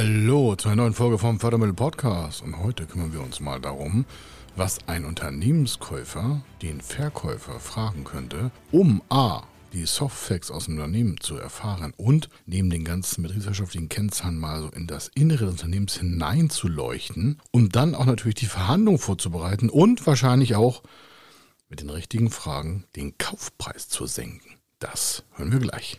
Hallo zu einer neuen Folge vom Fördermittel Podcast und heute kümmern wir uns mal darum, was ein Unternehmenskäufer den Verkäufer fragen könnte, um a die Softfacts aus dem Unternehmen zu erfahren und neben den ganzen betriebswirtschaftlichen Kennzahlen mal so in das Innere des Unternehmens hineinzuleuchten, um dann auch natürlich die Verhandlung vorzubereiten und wahrscheinlich auch mit den richtigen Fragen den Kaufpreis zu senken. Das hören wir gleich.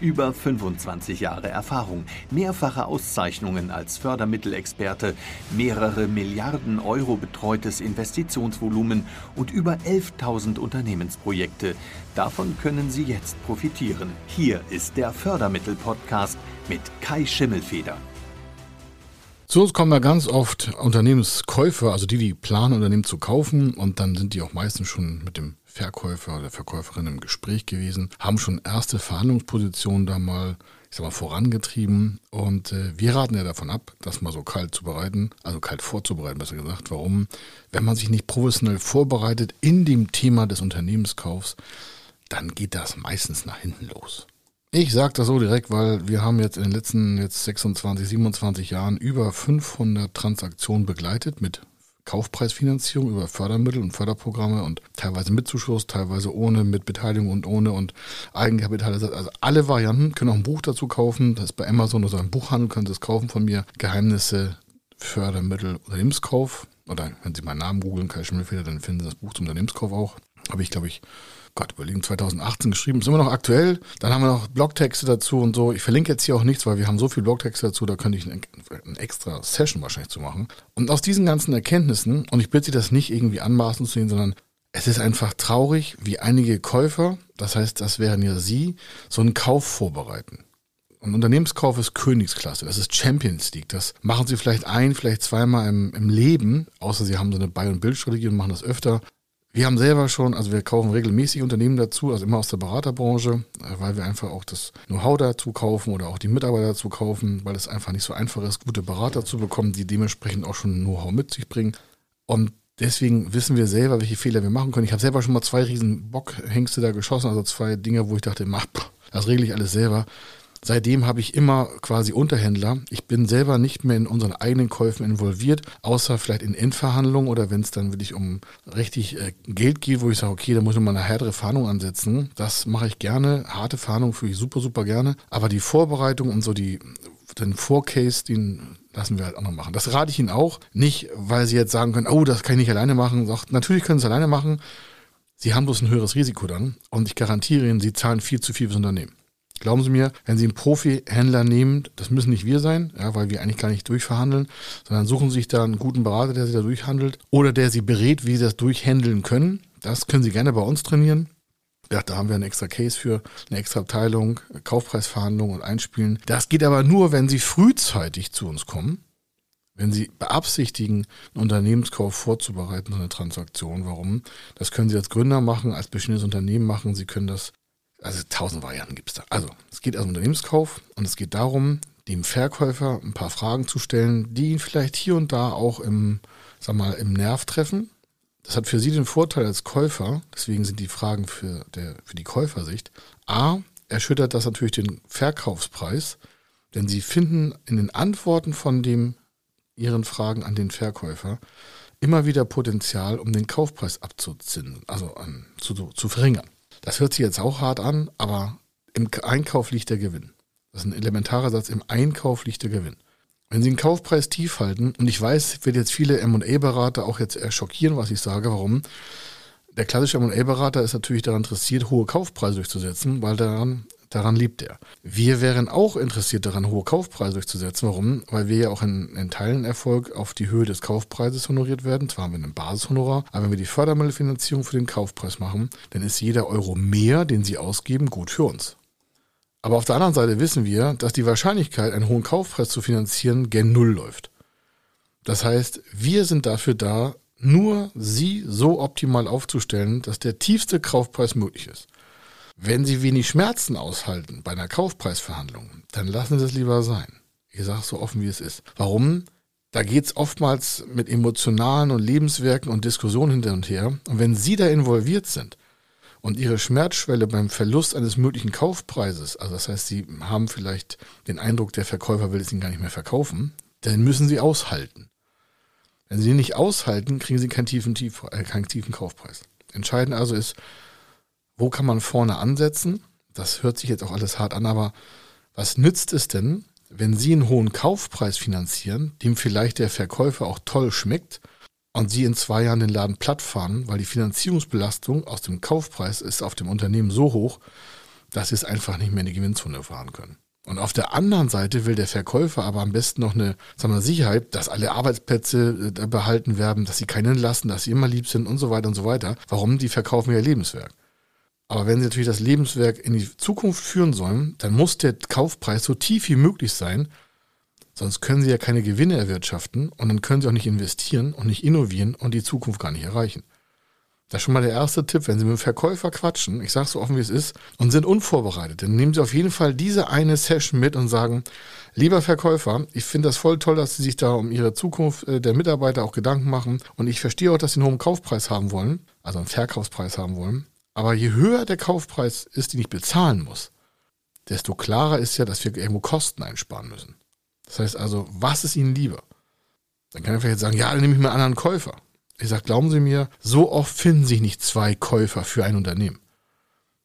Über 25 Jahre Erfahrung, mehrfache Auszeichnungen als Fördermittelexperte, mehrere Milliarden Euro betreutes Investitionsvolumen und über 11.000 Unternehmensprojekte. Davon können Sie jetzt profitieren. Hier ist der Fördermittel-Podcast mit Kai Schimmelfeder. Zu uns kommen ja ganz oft Unternehmenskäufer, also die, die planen, Unternehmen zu kaufen und dann sind die auch meistens schon mit dem Verkäufer oder Verkäuferin im Gespräch gewesen, haben schon erste Verhandlungspositionen da mal, ich sag mal, vorangetrieben. Und äh, wir raten ja davon ab, das mal so kalt zu bereiten, also kalt vorzubereiten, besser gesagt. Warum? Wenn man sich nicht professionell vorbereitet in dem Thema des Unternehmenskaufs, dann geht das meistens nach hinten los. Ich sage das so direkt, weil wir haben jetzt in den letzten jetzt 26, 27 Jahren über 500 Transaktionen begleitet mit Kaufpreisfinanzierung über Fördermittel und Förderprogramme und teilweise mit Zuschuss, teilweise ohne, mit Beteiligung und ohne und Eigenkapital. Also alle Varianten können auch ein Buch dazu kaufen. Das ist bei Amazon oder im Buchhandel, können Sie es kaufen von mir. Geheimnisse, Fördermittel, Unternehmenskauf. Oder wenn Sie meinen Namen googeln, Kai Schimmelfeder, dann finden Sie das Buch zum Unternehmenskauf auch. Habe ich, glaube ich, Gott, überlegen, 2018 geschrieben, ist immer noch aktuell. Dann haben wir noch Blogtexte dazu und so. Ich verlinke jetzt hier auch nichts, weil wir haben so viel Blogtexte dazu, da könnte ich eine, eine extra Session wahrscheinlich zu machen. Und aus diesen ganzen Erkenntnissen, und ich bitte Sie das nicht irgendwie anmaßen zu sehen, sondern es ist einfach traurig, wie einige Käufer, das heißt, das wären ja Sie, so einen Kauf vorbereiten. Ein Unternehmenskauf ist Königsklasse, das ist Champions League. Das machen Sie vielleicht ein, vielleicht zweimal im, im Leben, außer Sie haben so eine Buy- und Bildstrategie und machen das öfter. Wir haben selber schon, also wir kaufen regelmäßig Unternehmen dazu, also immer aus der Beraterbranche, äh, weil wir einfach auch das Know-how dazu kaufen oder auch die Mitarbeiter dazu kaufen, weil es einfach nicht so einfach ist, gute Berater zu bekommen, die dementsprechend auch schon Know-how mit sich bringen. Und deswegen wissen wir selber, welche Fehler wir machen können. Ich habe selber schon mal zwei riesen Bockhengste da geschossen, also zwei Dinge, wo ich dachte, mach, das regle ich alles selber. Seitdem habe ich immer quasi Unterhändler. Ich bin selber nicht mehr in unseren eigenen Käufen involviert, außer vielleicht in Endverhandlungen oder wenn es dann wirklich um richtig äh, Geld geht, wo ich sage, okay, da muss ich mal eine härtere Verhandlung ansetzen. Das mache ich gerne. Harte Verhandlungen fühle ich super, super gerne. Aber die Vorbereitung und so die, den Vorcase, den lassen wir halt auch noch machen. Das rate ich Ihnen auch. Nicht, weil Sie jetzt sagen können, oh, das kann ich nicht alleine machen. Sagt, natürlich können Sie es alleine machen. Sie haben bloß ein höheres Risiko dann. Und ich garantiere Ihnen, Sie zahlen viel zu viel fürs Unternehmen. Glauben Sie mir, wenn Sie einen Profi-Händler nehmen, das müssen nicht wir sein, ja, weil wir eigentlich gar nicht durchverhandeln, sondern suchen sich da einen guten Berater, der Sie da durchhandelt oder der Sie berät, wie Sie das durchhandeln können. Das können Sie gerne bei uns trainieren. Ja, da haben wir einen extra Case für, eine extra Abteilung, Kaufpreisverhandlungen und Einspielen. Das geht aber nur, wenn Sie frühzeitig zu uns kommen. Wenn Sie beabsichtigen, einen Unternehmenskauf vorzubereiten, so eine Transaktion, warum? Das können Sie als Gründer machen, als bestehendes Unternehmen machen. Sie können das also tausend Varianten gibt es da. Also, es geht um Unternehmenskauf und es geht darum, dem Verkäufer ein paar Fragen zu stellen, die ihn vielleicht hier und da auch im, sag mal, im Nerv treffen. Das hat für Sie den Vorteil als Käufer, deswegen sind die Fragen für, der, für die Käufersicht. A, erschüttert das natürlich den Verkaufspreis, denn Sie finden in den Antworten von dem, Ihren Fragen an den Verkäufer immer wieder Potenzial, um den Kaufpreis abzuzinsen, also an, zu, zu verringern. Das hört sich jetzt auch hart an, aber im Einkauf liegt der Gewinn. Das ist ein elementarer Satz, im Einkauf liegt der Gewinn. Wenn Sie den Kaufpreis tief halten, und ich weiß, wird jetzt viele M&A-Berater auch jetzt schockieren, was ich sage, warum? Der klassische M&A-Berater ist natürlich daran interessiert, hohe Kaufpreise durchzusetzen, weil daran Daran liebt er. Wir wären auch interessiert daran, hohe Kaufpreise durchzusetzen. Warum? Weil wir ja auch in, in Teilen Erfolg auf die Höhe des Kaufpreises honoriert werden. Zwar haben wir einen Basishonorar, aber wenn wir die Fördermittelfinanzierung für den Kaufpreis machen, dann ist jeder Euro mehr, den Sie ausgeben, gut für uns. Aber auf der anderen Seite wissen wir, dass die Wahrscheinlichkeit, einen hohen Kaufpreis zu finanzieren, gen Null läuft. Das heißt, wir sind dafür da, nur Sie so optimal aufzustellen, dass der tiefste Kaufpreis möglich ist. Wenn Sie wenig Schmerzen aushalten bei einer Kaufpreisverhandlung, dann lassen Sie es lieber sein. Ich sage es so offen, wie es ist. Warum? Da geht es oftmals mit emotionalen und Lebenswerken und Diskussionen hinter und her. Und wenn Sie da involviert sind und Ihre Schmerzschwelle beim Verlust eines möglichen Kaufpreises, also das heißt, Sie haben vielleicht den Eindruck, der Verkäufer will es Ihnen gar nicht mehr verkaufen, dann müssen Sie aushalten. Wenn Sie ihn nicht aushalten, kriegen Sie keinen tiefen, tief, äh, keinen tiefen Kaufpreis. Entscheidend also ist, wo kann man vorne ansetzen? Das hört sich jetzt auch alles hart an, aber was nützt es denn, wenn Sie einen hohen Kaufpreis finanzieren, dem vielleicht der Verkäufer auch toll schmeckt und Sie in zwei Jahren den Laden platt fahren, weil die Finanzierungsbelastung aus dem Kaufpreis ist auf dem Unternehmen so hoch, dass Sie es einfach nicht mehr in die Gewinnzone fahren können. Und auf der anderen Seite will der Verkäufer aber am besten noch eine sagen wir, Sicherheit, dass alle Arbeitsplätze äh, behalten werden, dass sie keinen lassen, dass sie immer lieb sind und so weiter und so weiter. Warum? Die verkaufen ihr Lebenswerk. Aber wenn sie natürlich das Lebenswerk in die Zukunft führen sollen, dann muss der Kaufpreis so tief wie möglich sein, sonst können sie ja keine Gewinne erwirtschaften und dann können sie auch nicht investieren und nicht innovieren und die Zukunft gar nicht erreichen. Das ist schon mal der erste Tipp, wenn Sie mit dem Verkäufer quatschen, ich sage so offen wie es ist, und sind unvorbereitet, dann nehmen Sie auf jeden Fall diese eine Session mit und sagen, lieber Verkäufer, ich finde das voll toll, dass Sie sich da um Ihre Zukunft äh, der Mitarbeiter auch Gedanken machen. Und ich verstehe auch, dass Sie einen hohen Kaufpreis haben wollen, also einen Verkaufspreis haben wollen, aber je höher der Kaufpreis ist, den ich bezahlen muss, desto klarer ist ja, dass wir irgendwo Kosten einsparen müssen. Das heißt also, was ist Ihnen lieber? Dann kann er vielleicht sagen, ja, dann nehme ich mir einen anderen Käufer. Ich sage, glauben Sie mir, so oft finden sich nicht zwei Käufer für ein Unternehmen.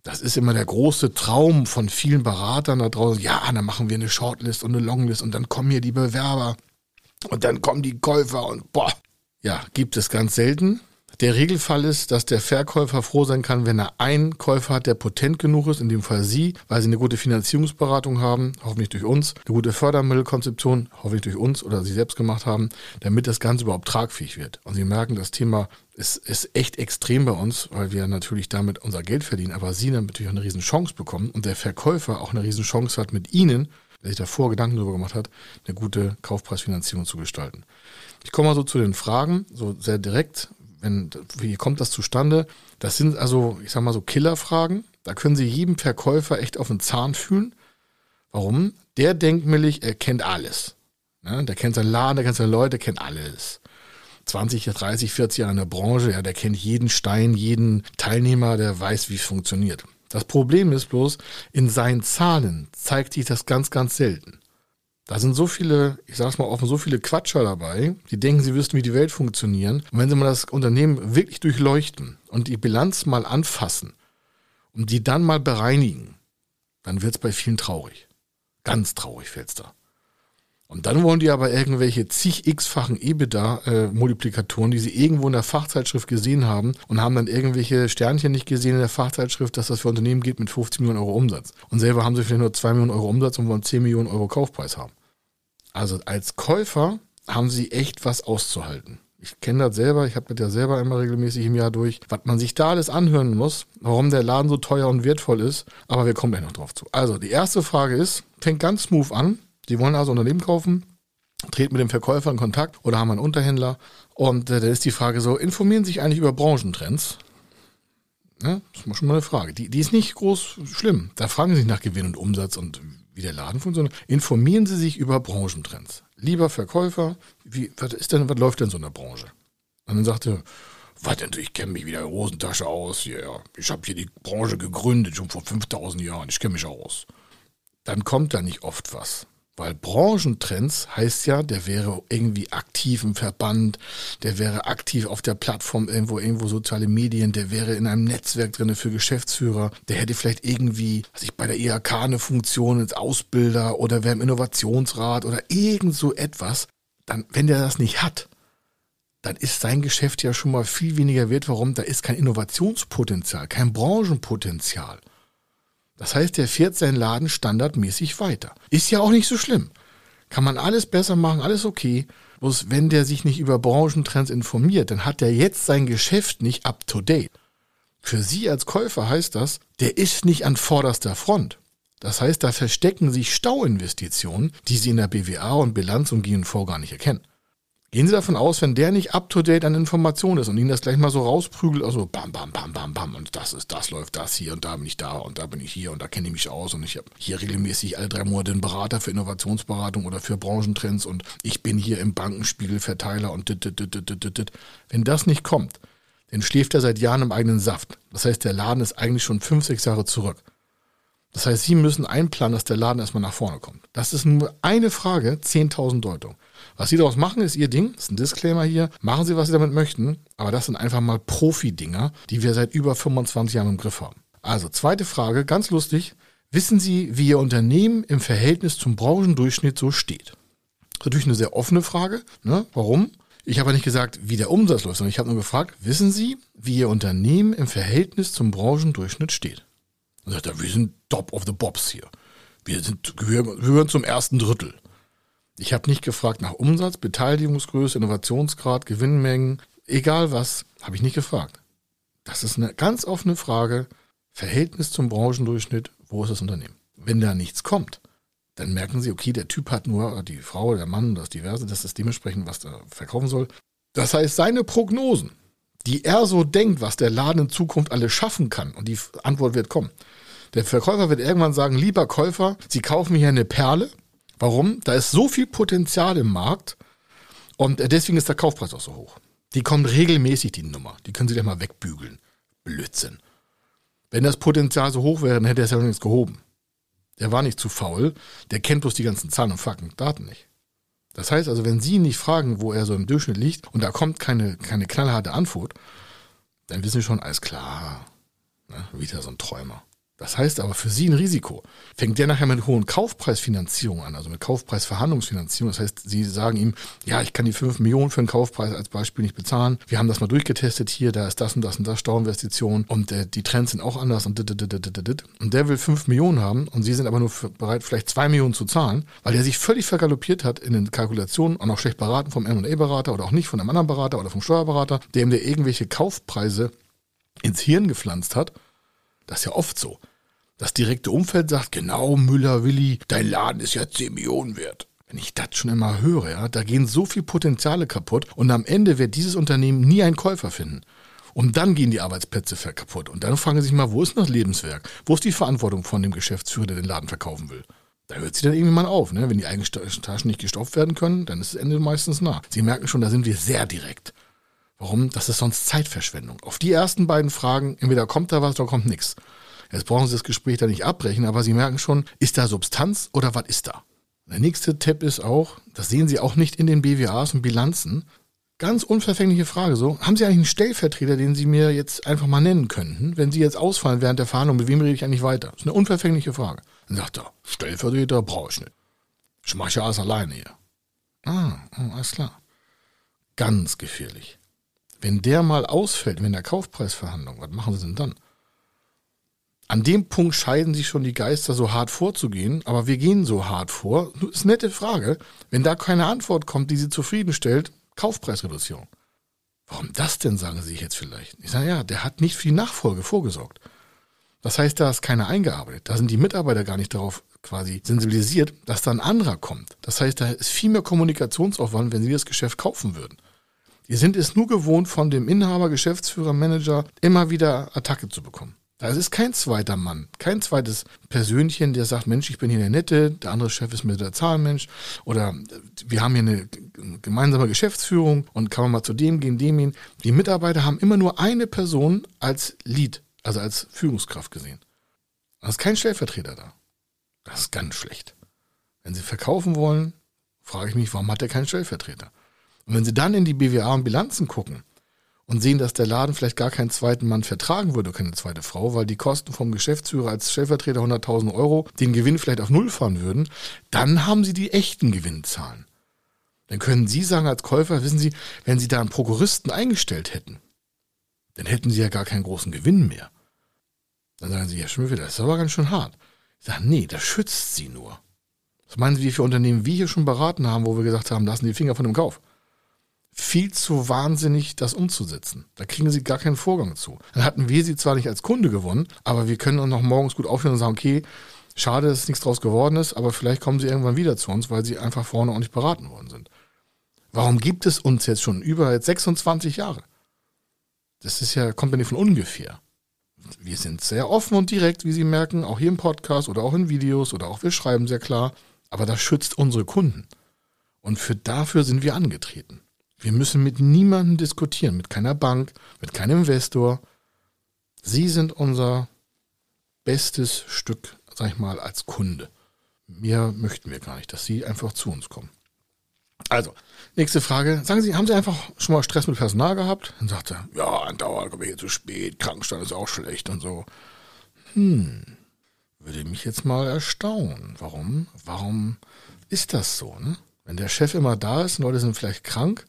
Das ist immer der große Traum von vielen Beratern da draußen. Ja, dann machen wir eine Shortlist und eine Longlist und dann kommen hier die Bewerber und dann kommen die Käufer und boah. Ja, gibt es ganz selten. Der Regelfall ist, dass der Verkäufer froh sein kann, wenn er einen Käufer hat, der potent genug ist, in dem Fall Sie, weil Sie eine gute Finanzierungsberatung haben, hoffentlich durch uns, eine gute Fördermittelkonzeption, hoffentlich durch uns oder Sie selbst gemacht haben, damit das Ganze überhaupt tragfähig wird. Und Sie merken, das Thema ist, ist echt extrem bei uns, weil wir natürlich damit unser Geld verdienen, aber Sie dann natürlich auch eine riesen Chance bekommen und der Verkäufer auch eine riesen Chance hat, mit Ihnen, der sich davor Gedanken darüber gemacht hat, eine gute Kaufpreisfinanzierung zu gestalten. Ich komme mal so zu den Fragen, so sehr direkt wenn, wie kommt das zustande? Das sind also, ich sag mal so Killerfragen. Da können Sie jedem Verkäufer echt auf den Zahn fühlen. Warum? Der denkt millig, er kennt alles. Ne? Der kennt seinen Laden, der kennt seine Leute, der kennt alles. 20, 30, 40 Jahre in der Branche, ja, der kennt jeden Stein, jeden Teilnehmer, der weiß, wie es funktioniert. Das Problem ist bloß, in seinen Zahlen zeigt sich das ganz, ganz selten. Da sind so viele, ich sag's mal offen, so viele Quatscher dabei, die denken, sie wüssten, wie die Welt funktioniert. Und wenn sie mal das Unternehmen wirklich durchleuchten und die Bilanz mal anfassen und die dann mal bereinigen, dann wird's bei vielen traurig. Ganz traurig fällt's da. Und dann wollen die aber irgendwelche zig x-fachen EBITDA-Multiplikatoren, die sie irgendwo in der Fachzeitschrift gesehen haben und haben dann irgendwelche Sternchen nicht gesehen in der Fachzeitschrift, dass das für Unternehmen geht mit 50 Millionen Euro Umsatz. Und selber haben sie vielleicht nur 2 Millionen Euro Umsatz und wollen 10 Millionen Euro Kaufpreis haben. Also als Käufer haben sie echt was auszuhalten. Ich kenne das selber, ich habe das ja selber immer regelmäßig im Jahr durch, was man sich da alles anhören muss, warum der Laden so teuer und wertvoll ist, aber wir kommen gleich noch drauf zu. Also die erste Frage ist, fängt ganz smooth an, die wollen also Unternehmen kaufen, treten mit dem Verkäufer in Kontakt oder haben einen Unterhändler. Und äh, da ist die Frage so, informieren sich eigentlich über Branchentrends? Ja, das ist schon mal eine Frage. Die, die ist nicht groß schlimm. Da fragen sie sich nach Gewinn und Umsatz und wie der Laden funktioniert. Informieren Sie sich über Branchentrends. Lieber Verkäufer, wie, was ist denn, was läuft denn so in der Branche? Und dann sagte, was denn, ich kenne mich wie der Hosentasche aus. Ja, ich habe hier die Branche gegründet, schon vor 5000 Jahren. Ich kenne mich aus. Dann kommt da nicht oft was. Weil Branchentrends heißt ja, der wäre irgendwie aktiv im Verband, der wäre aktiv auf der Plattform irgendwo, irgendwo soziale Medien, der wäre in einem Netzwerk drinne für Geschäftsführer, der hätte vielleicht irgendwie, was ich bei der IHK eine Funktion als Ausbilder oder wäre im Innovationsrat oder irgend so etwas. Dann, wenn der das nicht hat, dann ist sein Geschäft ja schon mal viel weniger wert. Warum? Da ist kein Innovationspotenzial, kein Branchenpotenzial. Das heißt, der fährt seinen Laden standardmäßig weiter. Ist ja auch nicht so schlimm. Kann man alles besser machen, alles okay. Bloß wenn der sich nicht über Branchentrends informiert, dann hat er jetzt sein Geschäft nicht up to date. Für Sie als Käufer heißt das, der ist nicht an vorderster Front. Das heißt, da verstecken sich Stauinvestitionen, die Sie in der BWA und Bilanz und GNV gar nicht erkennen. Gehen Sie davon aus, wenn der nicht up-to-date an Informationen ist und Ihnen das gleich mal so rausprügelt, also bam, bam, bam, bam, bam, und das ist, das läuft das hier und da bin ich da und da bin ich hier und da kenne ich mich aus und ich habe hier regelmäßig alle drei Monate einen Berater für Innovationsberatung oder für Branchentrends und ich bin hier im Bankenspiegelverteiler und dit, dit, dit, dit, dit, dit. Wenn das nicht kommt, dann schläft er seit Jahren im eigenen Saft. Das heißt, der Laden ist eigentlich schon fünf, sechs Jahre zurück. Das heißt, Sie müssen einplanen, dass der Laden erstmal nach vorne kommt. Das ist nur eine Frage, 10.000 Deutungen. Was Sie daraus machen, ist Ihr Ding. Das ist ein Disclaimer hier. Machen Sie, was Sie damit möchten. Aber das sind einfach mal Profi-Dinger, die wir seit über 25 Jahren im Griff haben. Also, zweite Frage, ganz lustig. Wissen Sie, wie Ihr Unternehmen im Verhältnis zum Branchendurchschnitt so steht? Das ist natürlich eine sehr offene Frage. Ne? Warum? Ich habe nicht gesagt, wie der Umsatz läuft, sondern ich habe nur gefragt, wissen Sie, wie Ihr Unternehmen im Verhältnis zum Branchendurchschnitt steht? Und sagt er, wir sind top of the bobs hier. Wir sind, wir gehören zum ersten Drittel. Ich habe nicht gefragt nach Umsatz, Beteiligungsgröße, Innovationsgrad, Gewinnmengen, egal was, habe ich nicht gefragt. Das ist eine ganz offene Frage. Verhältnis zum Branchendurchschnitt, wo ist das Unternehmen? Wenn da nichts kommt, dann merken sie, okay, der Typ hat nur die Frau, der Mann, das Diverse, das ist dementsprechend, was er verkaufen soll. Das heißt, seine Prognosen, die er so denkt, was der Laden in Zukunft alles schaffen kann, und die Antwort wird kommen. Der Verkäufer wird irgendwann sagen, lieber Käufer, Sie kaufen hier eine Perle, Warum? Da ist so viel Potenzial im Markt und deswegen ist der Kaufpreis auch so hoch. Die kommen regelmäßig, die Nummer. Die können Sie ja mal wegbügeln. Blödsinn. Wenn das Potenzial so hoch wäre, dann hätte er es ja noch nichts gehoben. Der war nicht zu faul, der kennt bloß die ganzen Zahlen und Fakten, Daten nicht. Das heißt also, wenn Sie ihn nicht fragen, wo er so im Durchschnitt liegt und da kommt keine, keine knallharte Antwort, dann wissen Sie schon, alles klar. Ne? Wieder so ein Träumer. Das heißt aber für Sie ein Risiko. Fängt der nachher mit hohen Kaufpreisfinanzierungen an, also mit Kaufpreisverhandlungsfinanzierung. Das heißt, Sie sagen ihm, ja, ich kann die 5 Millionen für einen Kaufpreis als Beispiel nicht bezahlen. Wir haben das mal durchgetestet hier, da ist das und das und das Stauinvestition und äh, die Trends sind auch anders und dit, dit, dit, dit, dit. und der will 5 Millionen haben und Sie sind aber nur bereit, vielleicht 2 Millionen zu zahlen, weil der sich völlig vergaloppiert hat in den Kalkulationen und auch schlecht beraten vom M&A-Berater oder auch nicht von einem anderen Berater oder vom Steuerberater, dem der irgendwelche Kaufpreise ins Hirn gepflanzt hat das ist ja oft so. Das direkte Umfeld sagt, genau, Müller, Willi, dein Laden ist ja 10 Millionen wert. Wenn ich das schon immer höre, ja, da gehen so viele Potenziale kaputt und am Ende wird dieses Unternehmen nie einen Käufer finden. Und dann gehen die Arbeitsplätze kaputt. Und dann fragen sie sich mal, wo ist das Lebenswerk? Wo ist die Verantwortung von dem Geschäftsführer, der den Laden verkaufen will? Da hört sie dann irgendwie mal auf. Ne? Wenn die eigenen Taschen nicht gestopft werden können, dann ist das Ende meistens nah. Sie merken schon, da sind wir sehr direkt. Warum? Das ist sonst Zeitverschwendung. Auf die ersten beiden Fragen, entweder kommt da was oder kommt nichts. Jetzt brauchen Sie das Gespräch da nicht abbrechen, aber Sie merken schon, ist da Substanz oder was ist da? Der nächste Tipp ist auch, das sehen Sie auch nicht in den BWAs und Bilanzen. Ganz unverfängliche Frage so. Haben Sie eigentlich einen Stellvertreter, den Sie mir jetzt einfach mal nennen könnten, wenn Sie jetzt ausfallen während der Verhandlung, mit wem rede ich eigentlich weiter? Das ist eine unverfängliche Frage. Dann sagt er, Stellvertreter brauche ich nicht. Ich mache ja alles alleine hier. Ah, oh, alles klar. Ganz gefährlich. Wenn der mal ausfällt, wenn der Kaufpreisverhandlung, was machen Sie denn dann? An dem Punkt scheiden sich schon die Geister, so hart vorzugehen, aber wir gehen so hart vor. Das ist eine nette Frage. Wenn da keine Antwort kommt, die Sie zufriedenstellt, Kaufpreisreduzierung. Warum das denn, sagen Sie jetzt vielleicht? Ich sage, ja, der hat nicht für die Nachfolge vorgesorgt. Das heißt, da ist keiner eingearbeitet. Da sind die Mitarbeiter gar nicht darauf quasi sensibilisiert, dass da ein anderer kommt. Das heißt, da ist viel mehr Kommunikationsaufwand, wenn Sie das Geschäft kaufen würden. Die sind es nur gewohnt, von dem Inhaber, Geschäftsführer, Manager immer wieder Attacke zu bekommen. Da ist kein zweiter Mann, kein zweites Persönchen, der sagt, Mensch, ich bin hier der Nette, der andere Chef ist mir der Zahlenmensch oder wir haben hier eine gemeinsame Geschäftsführung und kann man mal zu dem gehen, dem gehen. Die Mitarbeiter haben immer nur eine Person als Lead, also als Führungskraft gesehen. Da ist kein Stellvertreter da. Das ist ganz schlecht. Wenn Sie verkaufen wollen, frage ich mich, warum hat er keinen Stellvertreter? Und wenn Sie dann in die BWA und Bilanzen gucken und sehen, dass der Laden vielleicht gar keinen zweiten Mann vertragen würde, keine zweite Frau, weil die Kosten vom Geschäftsführer als Stellvertreter 100.000 Euro den Gewinn vielleicht auf Null fahren würden, dann haben Sie die echten Gewinnzahlen. Dann können Sie sagen als Käufer, wissen Sie, wenn Sie da einen Prokuristen eingestellt hätten, dann hätten Sie ja gar keinen großen Gewinn mehr. Dann sagen Sie, ja, schon das ist aber ganz schön hart. Ich sage, nee, das schützt Sie nur. Was meinen Sie, wie viele Unternehmen wir hier schon beraten haben, wo wir gesagt haben, lassen die Finger von dem Kauf? Viel zu wahnsinnig, das umzusetzen. Da kriegen sie gar keinen Vorgang zu. Dann hatten wir sie zwar nicht als Kunde gewonnen, aber wir können uns noch morgens gut aufhören und sagen, okay, schade, dass nichts draus geworden ist, aber vielleicht kommen sie irgendwann wieder zu uns, weil sie einfach vorne auch nicht beraten worden sind. Warum gibt es uns jetzt schon über 26 Jahre? Das ist ja, kommt ja nicht von ungefähr. Wir sind sehr offen und direkt, wie Sie merken, auch hier im Podcast oder auch in Videos oder auch wir schreiben sehr klar. Aber das schützt unsere Kunden. Und für dafür sind wir angetreten. Wir müssen mit niemandem diskutieren, mit keiner Bank, mit keinem Investor. Sie sind unser bestes Stück, sag ich mal, als Kunde. Mehr möchten wir gar nicht, dass Sie einfach zu uns kommen. Also, nächste Frage. Sagen Sie, haben Sie einfach schon mal Stress mit Personal gehabt? Dann sagt er, ja, andauernd komme ich hier zu spät, Krankenstand ist auch schlecht und so. Hm, würde mich jetzt mal erstaunen. Warum? Warum ist das so? Ne? Wenn der Chef immer da ist und Leute sind vielleicht krank,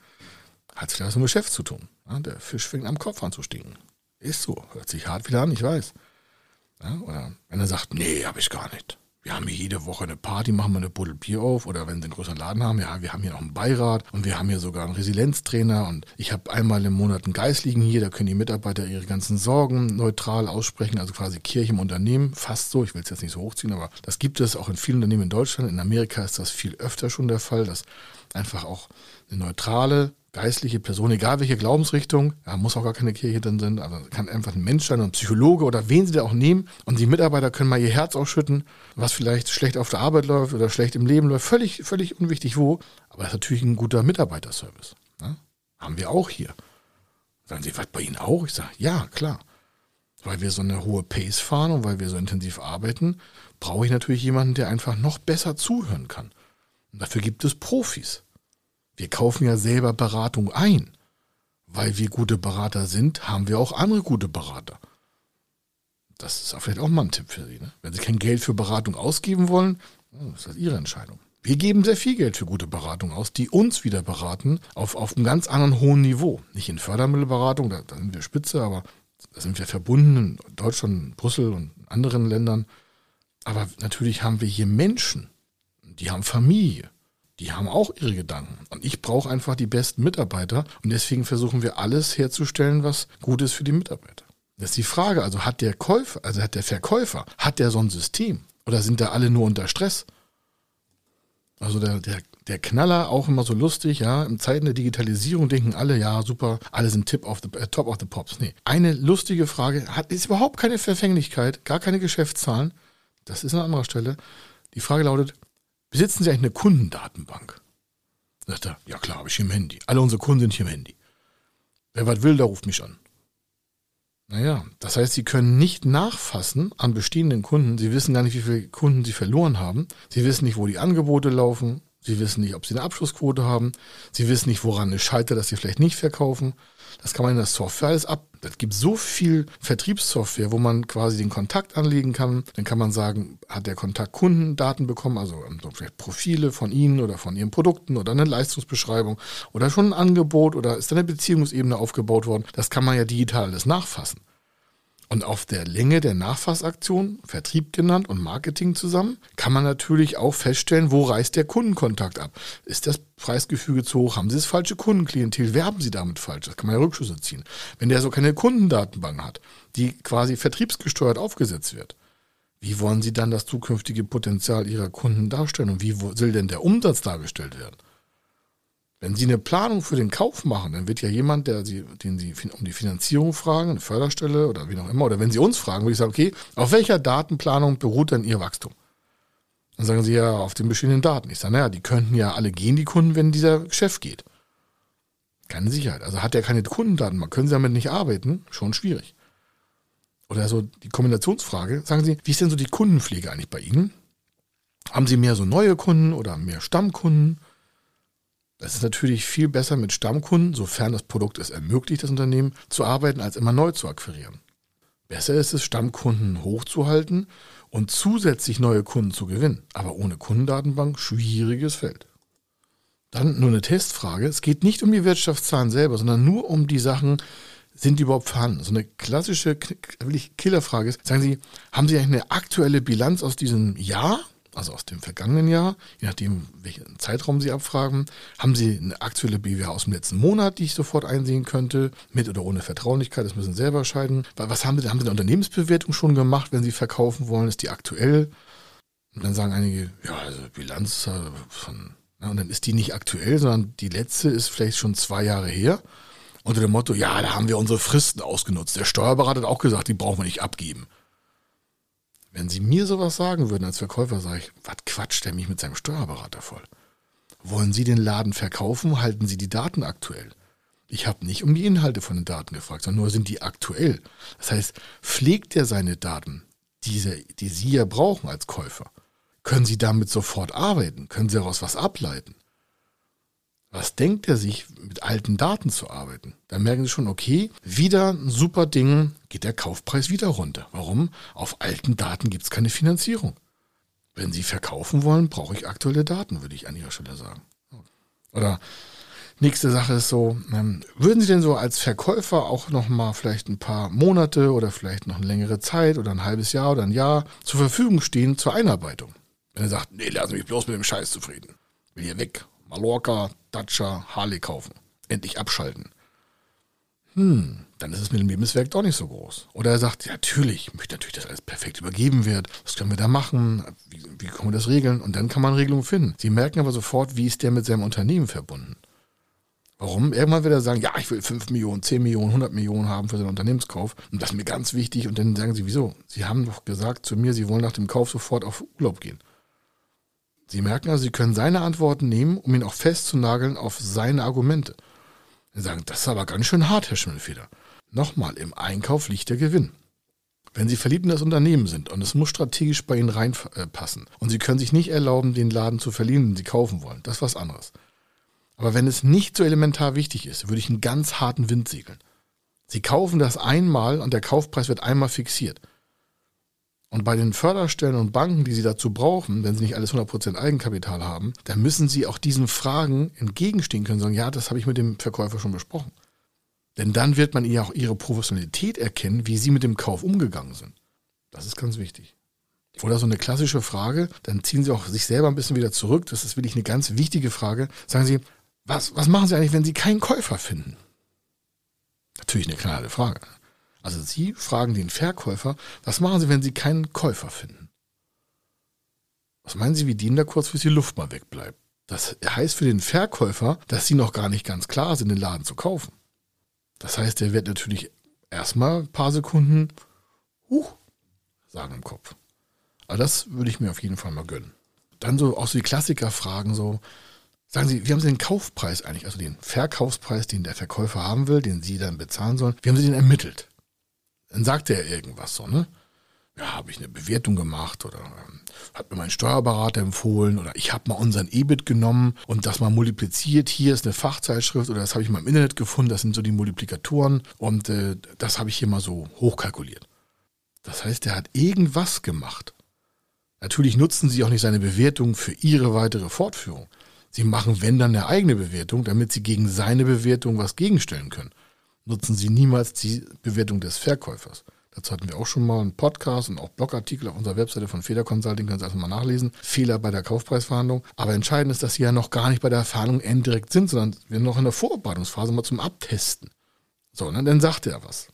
hat es vielleicht was mit dem Chef zu tun. Ja, der Fisch fängt am Kopf an zu stinken. Ist so. Hört sich hart wieder an, ich weiß. Ja, oder wenn er sagt, nee, habe ich gar nicht wir haben hier jede Woche eine Party, machen wir eine Buddel Bier auf oder wenn sie einen größeren Laden haben, ja, wir haben hier noch einen Beirat und wir haben hier sogar einen Resilienztrainer und ich habe einmal im Monat einen Geistlichen hier, da können die Mitarbeiter ihre ganzen Sorgen neutral aussprechen, also quasi Kirche im Unternehmen, fast so, ich will es jetzt nicht so hochziehen, aber das gibt es auch in vielen Unternehmen in Deutschland, in Amerika ist das viel öfter schon der Fall, dass einfach auch eine neutrale geistliche Person, egal welche Glaubensrichtung, ja, muss auch gar keine Kirche drin sein, aber kann einfach ein Mensch sein, ein Psychologe oder wen sie da auch nehmen. Und die Mitarbeiter können mal ihr Herz ausschütten, was vielleicht schlecht auf der Arbeit läuft oder schlecht im Leben läuft, völlig, völlig unwichtig wo. Aber das ist natürlich ein guter Mitarbeiterservice. Ne? Haben wir auch hier. Sagen Sie, was bei Ihnen auch? Ich sage, ja, klar. Weil wir so eine hohe Pace fahren und weil wir so intensiv arbeiten, brauche ich natürlich jemanden, der einfach noch besser zuhören kann. Und dafür gibt es Profis. Wir kaufen ja selber Beratung ein. Weil wir gute Berater sind, haben wir auch andere gute Berater. Das ist vielleicht auch mal ein Tipp für Sie. Ne? Wenn Sie kein Geld für Beratung ausgeben wollen, oh, ist das Ihre Entscheidung. Wir geben sehr viel Geld für gute Beratung aus, die uns wieder beraten auf, auf einem ganz anderen hohen Niveau. Nicht in Fördermittelberatung, da, da sind wir spitze, aber da sind wir verbunden in Deutschland, Brüssel und anderen Ländern. Aber natürlich haben wir hier Menschen, die haben Familie, die haben auch ihre Gedanken. Und ich brauche einfach die besten Mitarbeiter. Und deswegen versuchen wir alles herzustellen, was gut ist für die Mitarbeiter. Das ist die Frage. Also hat der Käufer, also hat der Verkäufer, hat der so ein System? Oder sind da alle nur unter Stress? Also der, der, der Knaller auch immer so lustig, ja. In Zeiten der Digitalisierung denken alle, ja, super, alle sind Tip of the, äh, top of the pops. Nee. Eine lustige Frage, hat, ist überhaupt keine Verfänglichkeit, gar keine Geschäftszahlen. Das ist an anderer Stelle. Die Frage lautet, Besitzen Sie eigentlich eine Kundendatenbank? Sagt er, ja klar, habe ich im Handy. Alle unsere Kunden sind hier im Handy. Wer was will, der ruft mich an. Naja, das heißt, Sie können nicht nachfassen an bestehenden Kunden. Sie wissen gar nicht, wie viele Kunden Sie verloren haben. Sie wissen nicht, wo die Angebote laufen. Sie wissen nicht, ob Sie eine Abschlussquote haben. Sie wissen nicht, woran es scheitert, dass Sie vielleicht nicht verkaufen. Das kann man in der Software alles ab. Es gibt so viel Vertriebssoftware, wo man quasi den Kontakt anlegen kann. Dann kann man sagen, hat der Kontakt Kundendaten bekommen, also ähm, vielleicht Profile von Ihnen oder von Ihren Produkten oder eine Leistungsbeschreibung oder schon ein Angebot oder ist da eine Beziehungsebene aufgebaut worden. Das kann man ja digital alles nachfassen. Und auf der Länge der Nachfassaktion, Vertrieb genannt und Marketing zusammen, kann man natürlich auch feststellen, wo reißt der Kundenkontakt ab. Ist das Preisgefüge zu hoch? Haben Sie das falsche Kundenklientel? Werben Sie damit falsch? Das kann man ja Rückschlüsse ziehen. Wenn der so keine Kundendatenbank hat, die quasi vertriebsgesteuert aufgesetzt wird, wie wollen Sie dann das zukünftige Potenzial Ihrer Kunden darstellen und wie soll denn der Umsatz dargestellt werden? Wenn Sie eine Planung für den Kauf machen, dann wird ja jemand, der Sie, den Sie um die Finanzierung fragen, eine Förderstelle oder wie auch immer, oder wenn Sie uns fragen, würde ich sagen, okay, auf welcher Datenplanung beruht denn Ihr Wachstum? Dann sagen Sie ja auf den bestehenden Daten. Ich sage, naja, die könnten ja alle gehen, die Kunden, wenn dieser Chef geht. Keine Sicherheit. Also hat er keine Kundendaten, man können Sie damit nicht arbeiten, schon schwierig. Oder so die Kombinationsfrage, sagen Sie, wie ist denn so die Kundenpflege eigentlich bei Ihnen? Haben Sie mehr so neue Kunden oder mehr Stammkunden? Es ist natürlich viel besser mit Stammkunden, sofern das Produkt es ermöglicht, das Unternehmen zu arbeiten, als immer neu zu akquirieren. Besser ist es, Stammkunden hochzuhalten und zusätzlich neue Kunden zu gewinnen. Aber ohne Kundendatenbank schwieriges Feld. Dann nur eine Testfrage. Es geht nicht um die Wirtschaftszahlen selber, sondern nur um die Sachen, sind die überhaupt vorhanden? So eine klassische, Killerfrage ist, sagen Sie, haben Sie eigentlich eine aktuelle Bilanz aus diesem Jahr also aus dem vergangenen Jahr, je nachdem, welchen Zeitraum Sie abfragen. Haben Sie eine aktuelle BWA aus dem letzten Monat, die ich sofort einsehen könnte, mit oder ohne Vertraulichkeit, das müssen Sie selber entscheiden. Was haben Sie, haben Sie eine Unternehmensbewertung schon gemacht, wenn Sie verkaufen wollen? Ist die aktuell? Und dann sagen einige, ja, also Bilanz von und dann ist die nicht aktuell, sondern die letzte ist vielleicht schon zwei Jahre her. Unter dem Motto, ja, da haben wir unsere Fristen ausgenutzt. Der Steuerberater hat auch gesagt, die brauchen wir nicht abgeben. Wenn Sie mir sowas sagen würden als Verkäufer, sage ich, was quatscht der mich mit seinem Steuerberater voll? Wollen Sie den Laden verkaufen, halten Sie die Daten aktuell? Ich habe nicht um die Inhalte von den Daten gefragt, sondern nur sind die aktuell. Das heißt, pflegt er seine Daten, diese, die Sie ja brauchen als Käufer? Können Sie damit sofort arbeiten? Können Sie daraus was ableiten? Was denkt er sich, mit alten Daten zu arbeiten? Dann merken Sie schon, okay, wieder ein super Ding, geht der Kaufpreis wieder runter. Warum? Auf alten Daten gibt es keine Finanzierung. Wenn Sie verkaufen wollen, brauche ich aktuelle Daten, würde ich an Ihrer Stelle sagen. Oder nächste Sache ist so, ähm, würden Sie denn so als Verkäufer auch noch mal vielleicht ein paar Monate oder vielleicht noch eine längere Zeit oder ein halbes Jahr oder ein Jahr zur Verfügung stehen zur Einarbeitung? Wenn er sagt, nee, lass mich bloß mit dem Scheiß zufrieden. Will hier weg. Mallorca, Dacia, Harley kaufen. Endlich abschalten. Hm, dann ist es mit dem Lebenswerk doch nicht so groß. Oder er sagt, ja, natürlich, ich möchte natürlich, dass alles perfekt übergeben wird. Was können wir da machen? Wie, wie können wir das regeln? Und dann kann man Regelungen finden. Sie merken aber sofort, wie ist der mit seinem Unternehmen verbunden. Warum? Irgendwann wird er sagen, ja, ich will 5 Millionen, 10 Millionen, 100 Millionen haben für seinen Unternehmenskauf. Und das ist mir ganz wichtig. Und dann sagen sie, wieso? Sie haben doch gesagt zu mir, sie wollen nach dem Kauf sofort auf Urlaub gehen. Sie merken also, Sie können seine Antworten nehmen, um ihn auch festzunageln auf seine Argumente. Sie sagen, das ist aber ganz schön hart, Herr Schimmelfeder. Nochmal, im Einkauf liegt der Gewinn. Wenn Sie verliebt in das Unternehmen sind und es muss strategisch bei Ihnen reinpassen und Sie können sich nicht erlauben, den Laden zu verlieren, den Sie kaufen wollen, das ist was anderes. Aber wenn es nicht so elementar wichtig ist, würde ich einen ganz harten Wind segeln. Sie kaufen das einmal und der Kaufpreis wird einmal fixiert. Und bei den Förderstellen und Banken, die Sie dazu brauchen, wenn Sie nicht alles 100% Eigenkapital haben, dann müssen Sie auch diesen Fragen entgegenstehen können, sagen, ja, das habe ich mit dem Verkäufer schon besprochen. Denn dann wird man ja auch Ihre Professionalität erkennen, wie Sie mit dem Kauf umgegangen sind. Das ist ganz wichtig. Oder so eine klassische Frage, dann ziehen Sie auch sich selber ein bisschen wieder zurück. Das ist wirklich eine ganz wichtige Frage. Sagen Sie, was, was machen Sie eigentlich, wenn Sie keinen Käufer finden? Natürlich eine klare Frage. Also Sie fragen den Verkäufer, was machen Sie, wenn Sie keinen Käufer finden? Was meinen Sie, wie denen da kurzfristig die Luft mal wegbleibt? Das heißt für den Verkäufer, dass Sie noch gar nicht ganz klar sind, den Laden zu kaufen. Das heißt, er wird natürlich erstmal ein paar Sekunden, huch, sagen im Kopf. Aber das würde ich mir auf jeden Fall mal gönnen. Dann so auch so die Klassiker-Fragen so, sagen Sie, wie haben Sie den Kaufpreis eigentlich, also den Verkaufspreis, den der Verkäufer haben will, den Sie dann bezahlen sollen, wie haben Sie den ermittelt? Dann sagt er irgendwas so, ne? Ja, habe ich eine Bewertung gemacht oder ähm, hat mir mein Steuerberater empfohlen oder ich habe mal unseren EBIT genommen und das mal multipliziert. Hier ist eine Fachzeitschrift oder das habe ich mal im Internet gefunden. Das sind so die Multiplikatoren und äh, das habe ich hier mal so hochkalkuliert. Das heißt, er hat irgendwas gemacht. Natürlich nutzen sie auch nicht seine Bewertung für ihre weitere Fortführung. Sie machen, wenn dann, eine eigene Bewertung, damit sie gegen seine Bewertung was gegenstellen können nutzen Sie niemals die Bewertung des Verkäufers. Dazu hatten wir auch schon mal einen Podcast und auch Blogartikel auf unserer Webseite von Feder Consulting, können Sie also mal nachlesen. Fehler bei der Kaufpreisverhandlung. Aber entscheidend ist, dass Sie ja noch gar nicht bei der Verhandlung indirekt sind, sondern wir noch in der Vorbereitungsphase mal zum Abtesten. So, und dann sagt er was.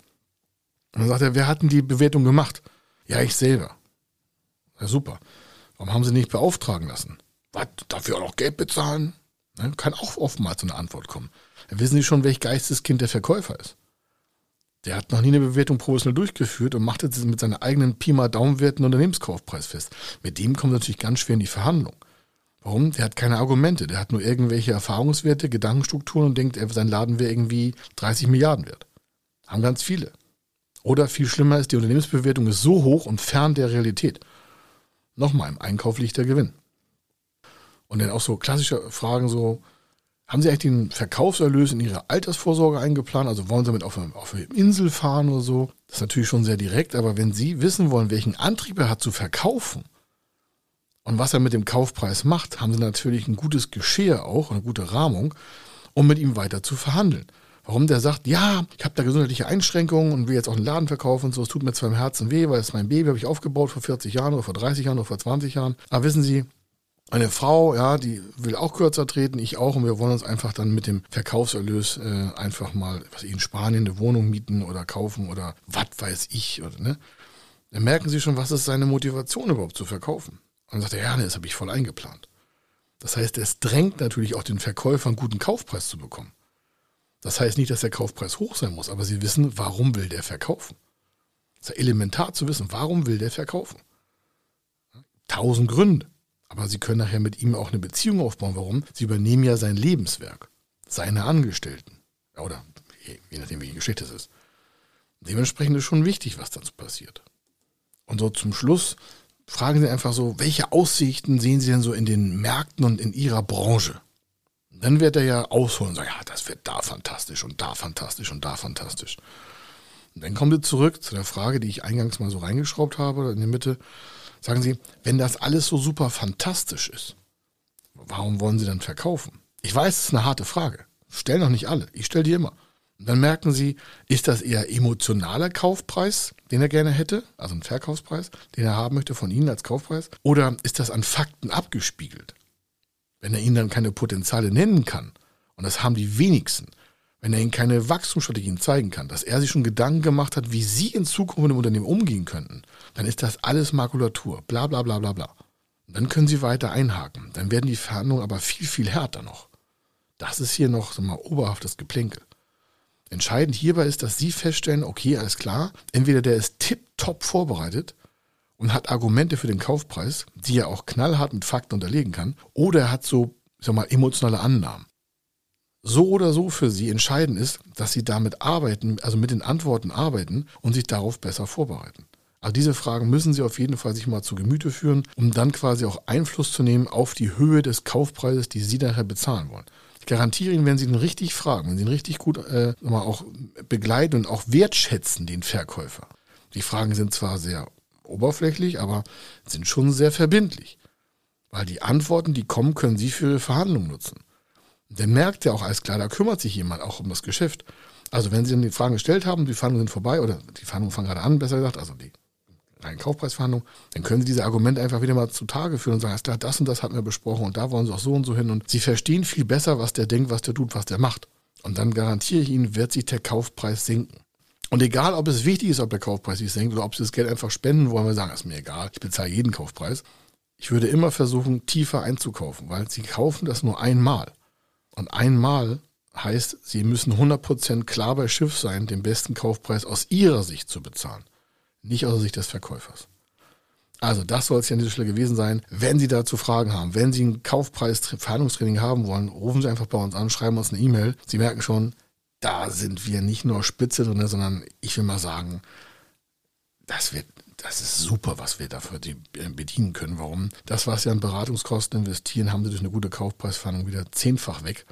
Und dann sagt er, wer hat denn die Bewertung gemacht? Ja, ich selber. Ja, super. Warum haben Sie nicht beauftragen lassen? Was? Dafür auch noch Geld bezahlen? Ne? Kann auch oftmals so eine Antwort kommen. Wissen Sie schon, welch Geisteskind der Verkäufer ist. Der hat noch nie eine Bewertung professionell durchgeführt und macht jetzt mit seinen eigenen Pi mal Daumenwerten Unternehmenskaufpreis fest. Mit dem kommt natürlich ganz schwer in die Verhandlung. Warum? Der hat keine Argumente. Der hat nur irgendwelche Erfahrungswerte, Gedankenstrukturen und denkt, sein Laden wäre irgendwie 30 Milliarden wert. Haben ganz viele. Oder viel schlimmer ist, die Unternehmensbewertung ist so hoch und fern der Realität. Nochmal, im Einkauf liegt der Gewinn. Und dann auch so klassische Fragen so, haben Sie eigentlich den Verkaufserlös in Ihre Altersvorsorge eingeplant? Also wollen Sie damit auf eine, auf eine Insel fahren oder so? Das ist natürlich schon sehr direkt, aber wenn Sie wissen wollen, welchen Antrieb er hat zu verkaufen und was er mit dem Kaufpreis macht, haben Sie natürlich ein gutes Geschirr auch, eine gute Rahmung, um mit ihm weiter zu verhandeln. Warum der sagt, ja, ich habe da gesundheitliche Einschränkungen und will jetzt auch einen Laden verkaufen und so, es tut mir zwar im Herzen weh, weil es mein Baby habe ich aufgebaut vor 40 Jahren oder vor 30 Jahren oder vor 20 Jahren. Aber wissen Sie, eine Frau, ja, die will auch kürzer treten, ich auch, und wir wollen uns einfach dann mit dem Verkaufserlös äh, einfach mal, was ich in Spanien eine Wohnung mieten oder kaufen oder was weiß ich, oder ne? Dann merken Sie schon, was ist seine Motivation überhaupt zu verkaufen. Und dann sagt er, ja, ne, das habe ich voll eingeplant. Das heißt, es drängt natürlich auch den Verkäufer einen guten Kaufpreis zu bekommen. Das heißt nicht, dass der Kaufpreis hoch sein muss, aber sie wissen, warum will der verkaufen. Es ist ja elementar zu wissen, warum will der verkaufen. Tausend Gründe. Aber sie können nachher mit ihm auch eine Beziehung aufbauen. Warum? Sie übernehmen ja sein Lebenswerk, seine Angestellten. Oder je nachdem, die Geschichte es ist. Dementsprechend ist schon wichtig, was dazu passiert. Und so zum Schluss fragen Sie einfach so, welche Aussichten sehen Sie denn so in den Märkten und in Ihrer Branche? Dann wird er ja ausholen und sagen, ja, das wird da fantastisch und da fantastisch und da fantastisch. Und dann kommen wir zurück zu der Frage, die ich eingangs mal so reingeschraubt habe, in der Mitte. Sagen Sie, wenn das alles so super fantastisch ist, warum wollen Sie dann verkaufen? Ich weiß, es ist eine harte Frage. Stellen noch nicht alle. Ich stelle die immer. Und dann merken Sie, ist das eher emotionaler Kaufpreis, den er gerne hätte, also ein Verkaufspreis, den er haben möchte von Ihnen als Kaufpreis, oder ist das an Fakten abgespiegelt? Wenn er Ihnen dann keine Potenziale nennen kann, und das haben die wenigsten, wenn er Ihnen keine Wachstumsstrategien zeigen kann, dass er sich schon Gedanken gemacht hat, wie Sie in Zukunft mit dem Unternehmen umgehen könnten, dann ist das alles Makulatur, bla bla bla bla bla. Und dann können Sie weiter einhaken. Dann werden die Verhandlungen aber viel, viel härter noch. Das ist hier noch so mal oberhaftes Geplänkel. Entscheidend hierbei ist, dass Sie feststellen, okay, alles klar, entweder der ist tipptopp vorbereitet und hat Argumente für den Kaufpreis, die er auch knallhart mit Fakten unterlegen kann, oder er hat so, ich sag mal, emotionale Annahmen so oder so für sie entscheidend ist, dass sie damit arbeiten, also mit den Antworten arbeiten und sich darauf besser vorbereiten. Also diese Fragen müssen Sie auf jeden Fall sich mal zu Gemüte führen, um dann quasi auch Einfluss zu nehmen auf die Höhe des Kaufpreises, die Sie nachher bezahlen wollen. Ich garantiere Ihnen, wenn Sie ihn richtig fragen, wenn Sie ihn richtig gut äh, mal auch begleiten und auch wertschätzen, den Verkäufer. Die Fragen sind zwar sehr oberflächlich, aber sind schon sehr verbindlich. Weil die Antworten, die kommen, können Sie für Ihre Verhandlungen nutzen. Dann merkt er auch alles klar, da kümmert sich jemand auch um das Geschäft. Also wenn Sie dann die Fragen gestellt haben, die Verhandlungen sind vorbei oder die Verhandlungen fangen gerade an, besser gesagt, also die reinen Kaufpreisverhandlungen, dann können Sie diese Argumente einfach wieder mal zutage führen und sagen, alles klar, das und das hatten wir besprochen und da wollen Sie auch so und so hin und Sie verstehen viel besser, was der denkt, was der tut, was der macht. Und dann garantiere ich Ihnen, wird sich der Kaufpreis sinken. Und egal, ob es wichtig ist, ob der Kaufpreis sich senkt oder ob Sie das Geld einfach spenden wollen, wir sagen, ist mir egal, ich bezahle jeden Kaufpreis. Ich würde immer versuchen, tiefer einzukaufen, weil Sie kaufen das nur einmal. Und einmal heißt, Sie müssen 100% klar bei Schiff sein, den besten Kaufpreis aus Ihrer Sicht zu bezahlen, nicht aus der Sicht des Verkäufers. Also das soll es ja an dieser Stelle gewesen sein. Wenn Sie dazu Fragen haben, wenn Sie ein Kaufpreis-Verhandlungstraining haben wollen, rufen Sie einfach bei uns an, schreiben uns eine E-Mail. Sie merken schon, da sind wir nicht nur spitze drin, sondern ich will mal sagen, das wird, das ist super, was wir dafür bedienen können. Warum? Das, was Sie an Beratungskosten investieren, haben Sie durch eine gute Kaufpreisverhandlung wieder zehnfach weg.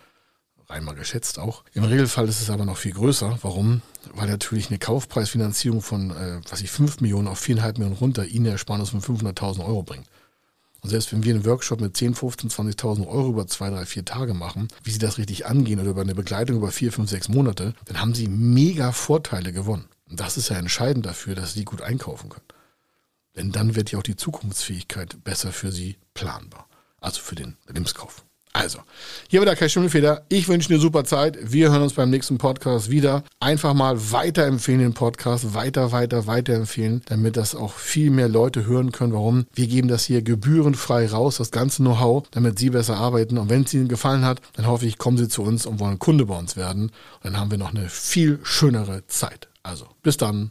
Rein geschätzt auch. Im Regelfall ist es aber noch viel größer. Warum? Weil natürlich eine Kaufpreisfinanzierung von, äh, was ich, 5 Millionen auf 4,5 Millionen runter Ihnen eine Ersparnis von 500.000 Euro bringt. Und selbst wenn wir einen Workshop mit 10, 15, 20.000 Euro über zwei, drei, vier Tage machen, wie Sie das richtig angehen oder über eine Begleitung über vier, fünf, sechs Monate, dann haben Sie mega Vorteile gewonnen. Und das ist ja entscheidend dafür, dass Sie gut einkaufen können. Denn dann wird ja auch die Zukunftsfähigkeit besser für Sie planbar. Also für den Lebenskauf. Also, hier war der Kai Schimmelfeder. Ich wünsche eine super Zeit. Wir hören uns beim nächsten Podcast wieder. Einfach mal weiterempfehlen den Podcast, weiter, weiter, weiterempfehlen, damit das auch viel mehr Leute hören können. Warum? Wir geben das hier gebührenfrei raus, das ganze Know-how, damit Sie besser arbeiten. Und wenn es Ihnen gefallen hat, dann hoffe ich, kommen Sie zu uns und wollen Kunde bei uns werden. Und dann haben wir noch eine viel schönere Zeit. Also, bis dann.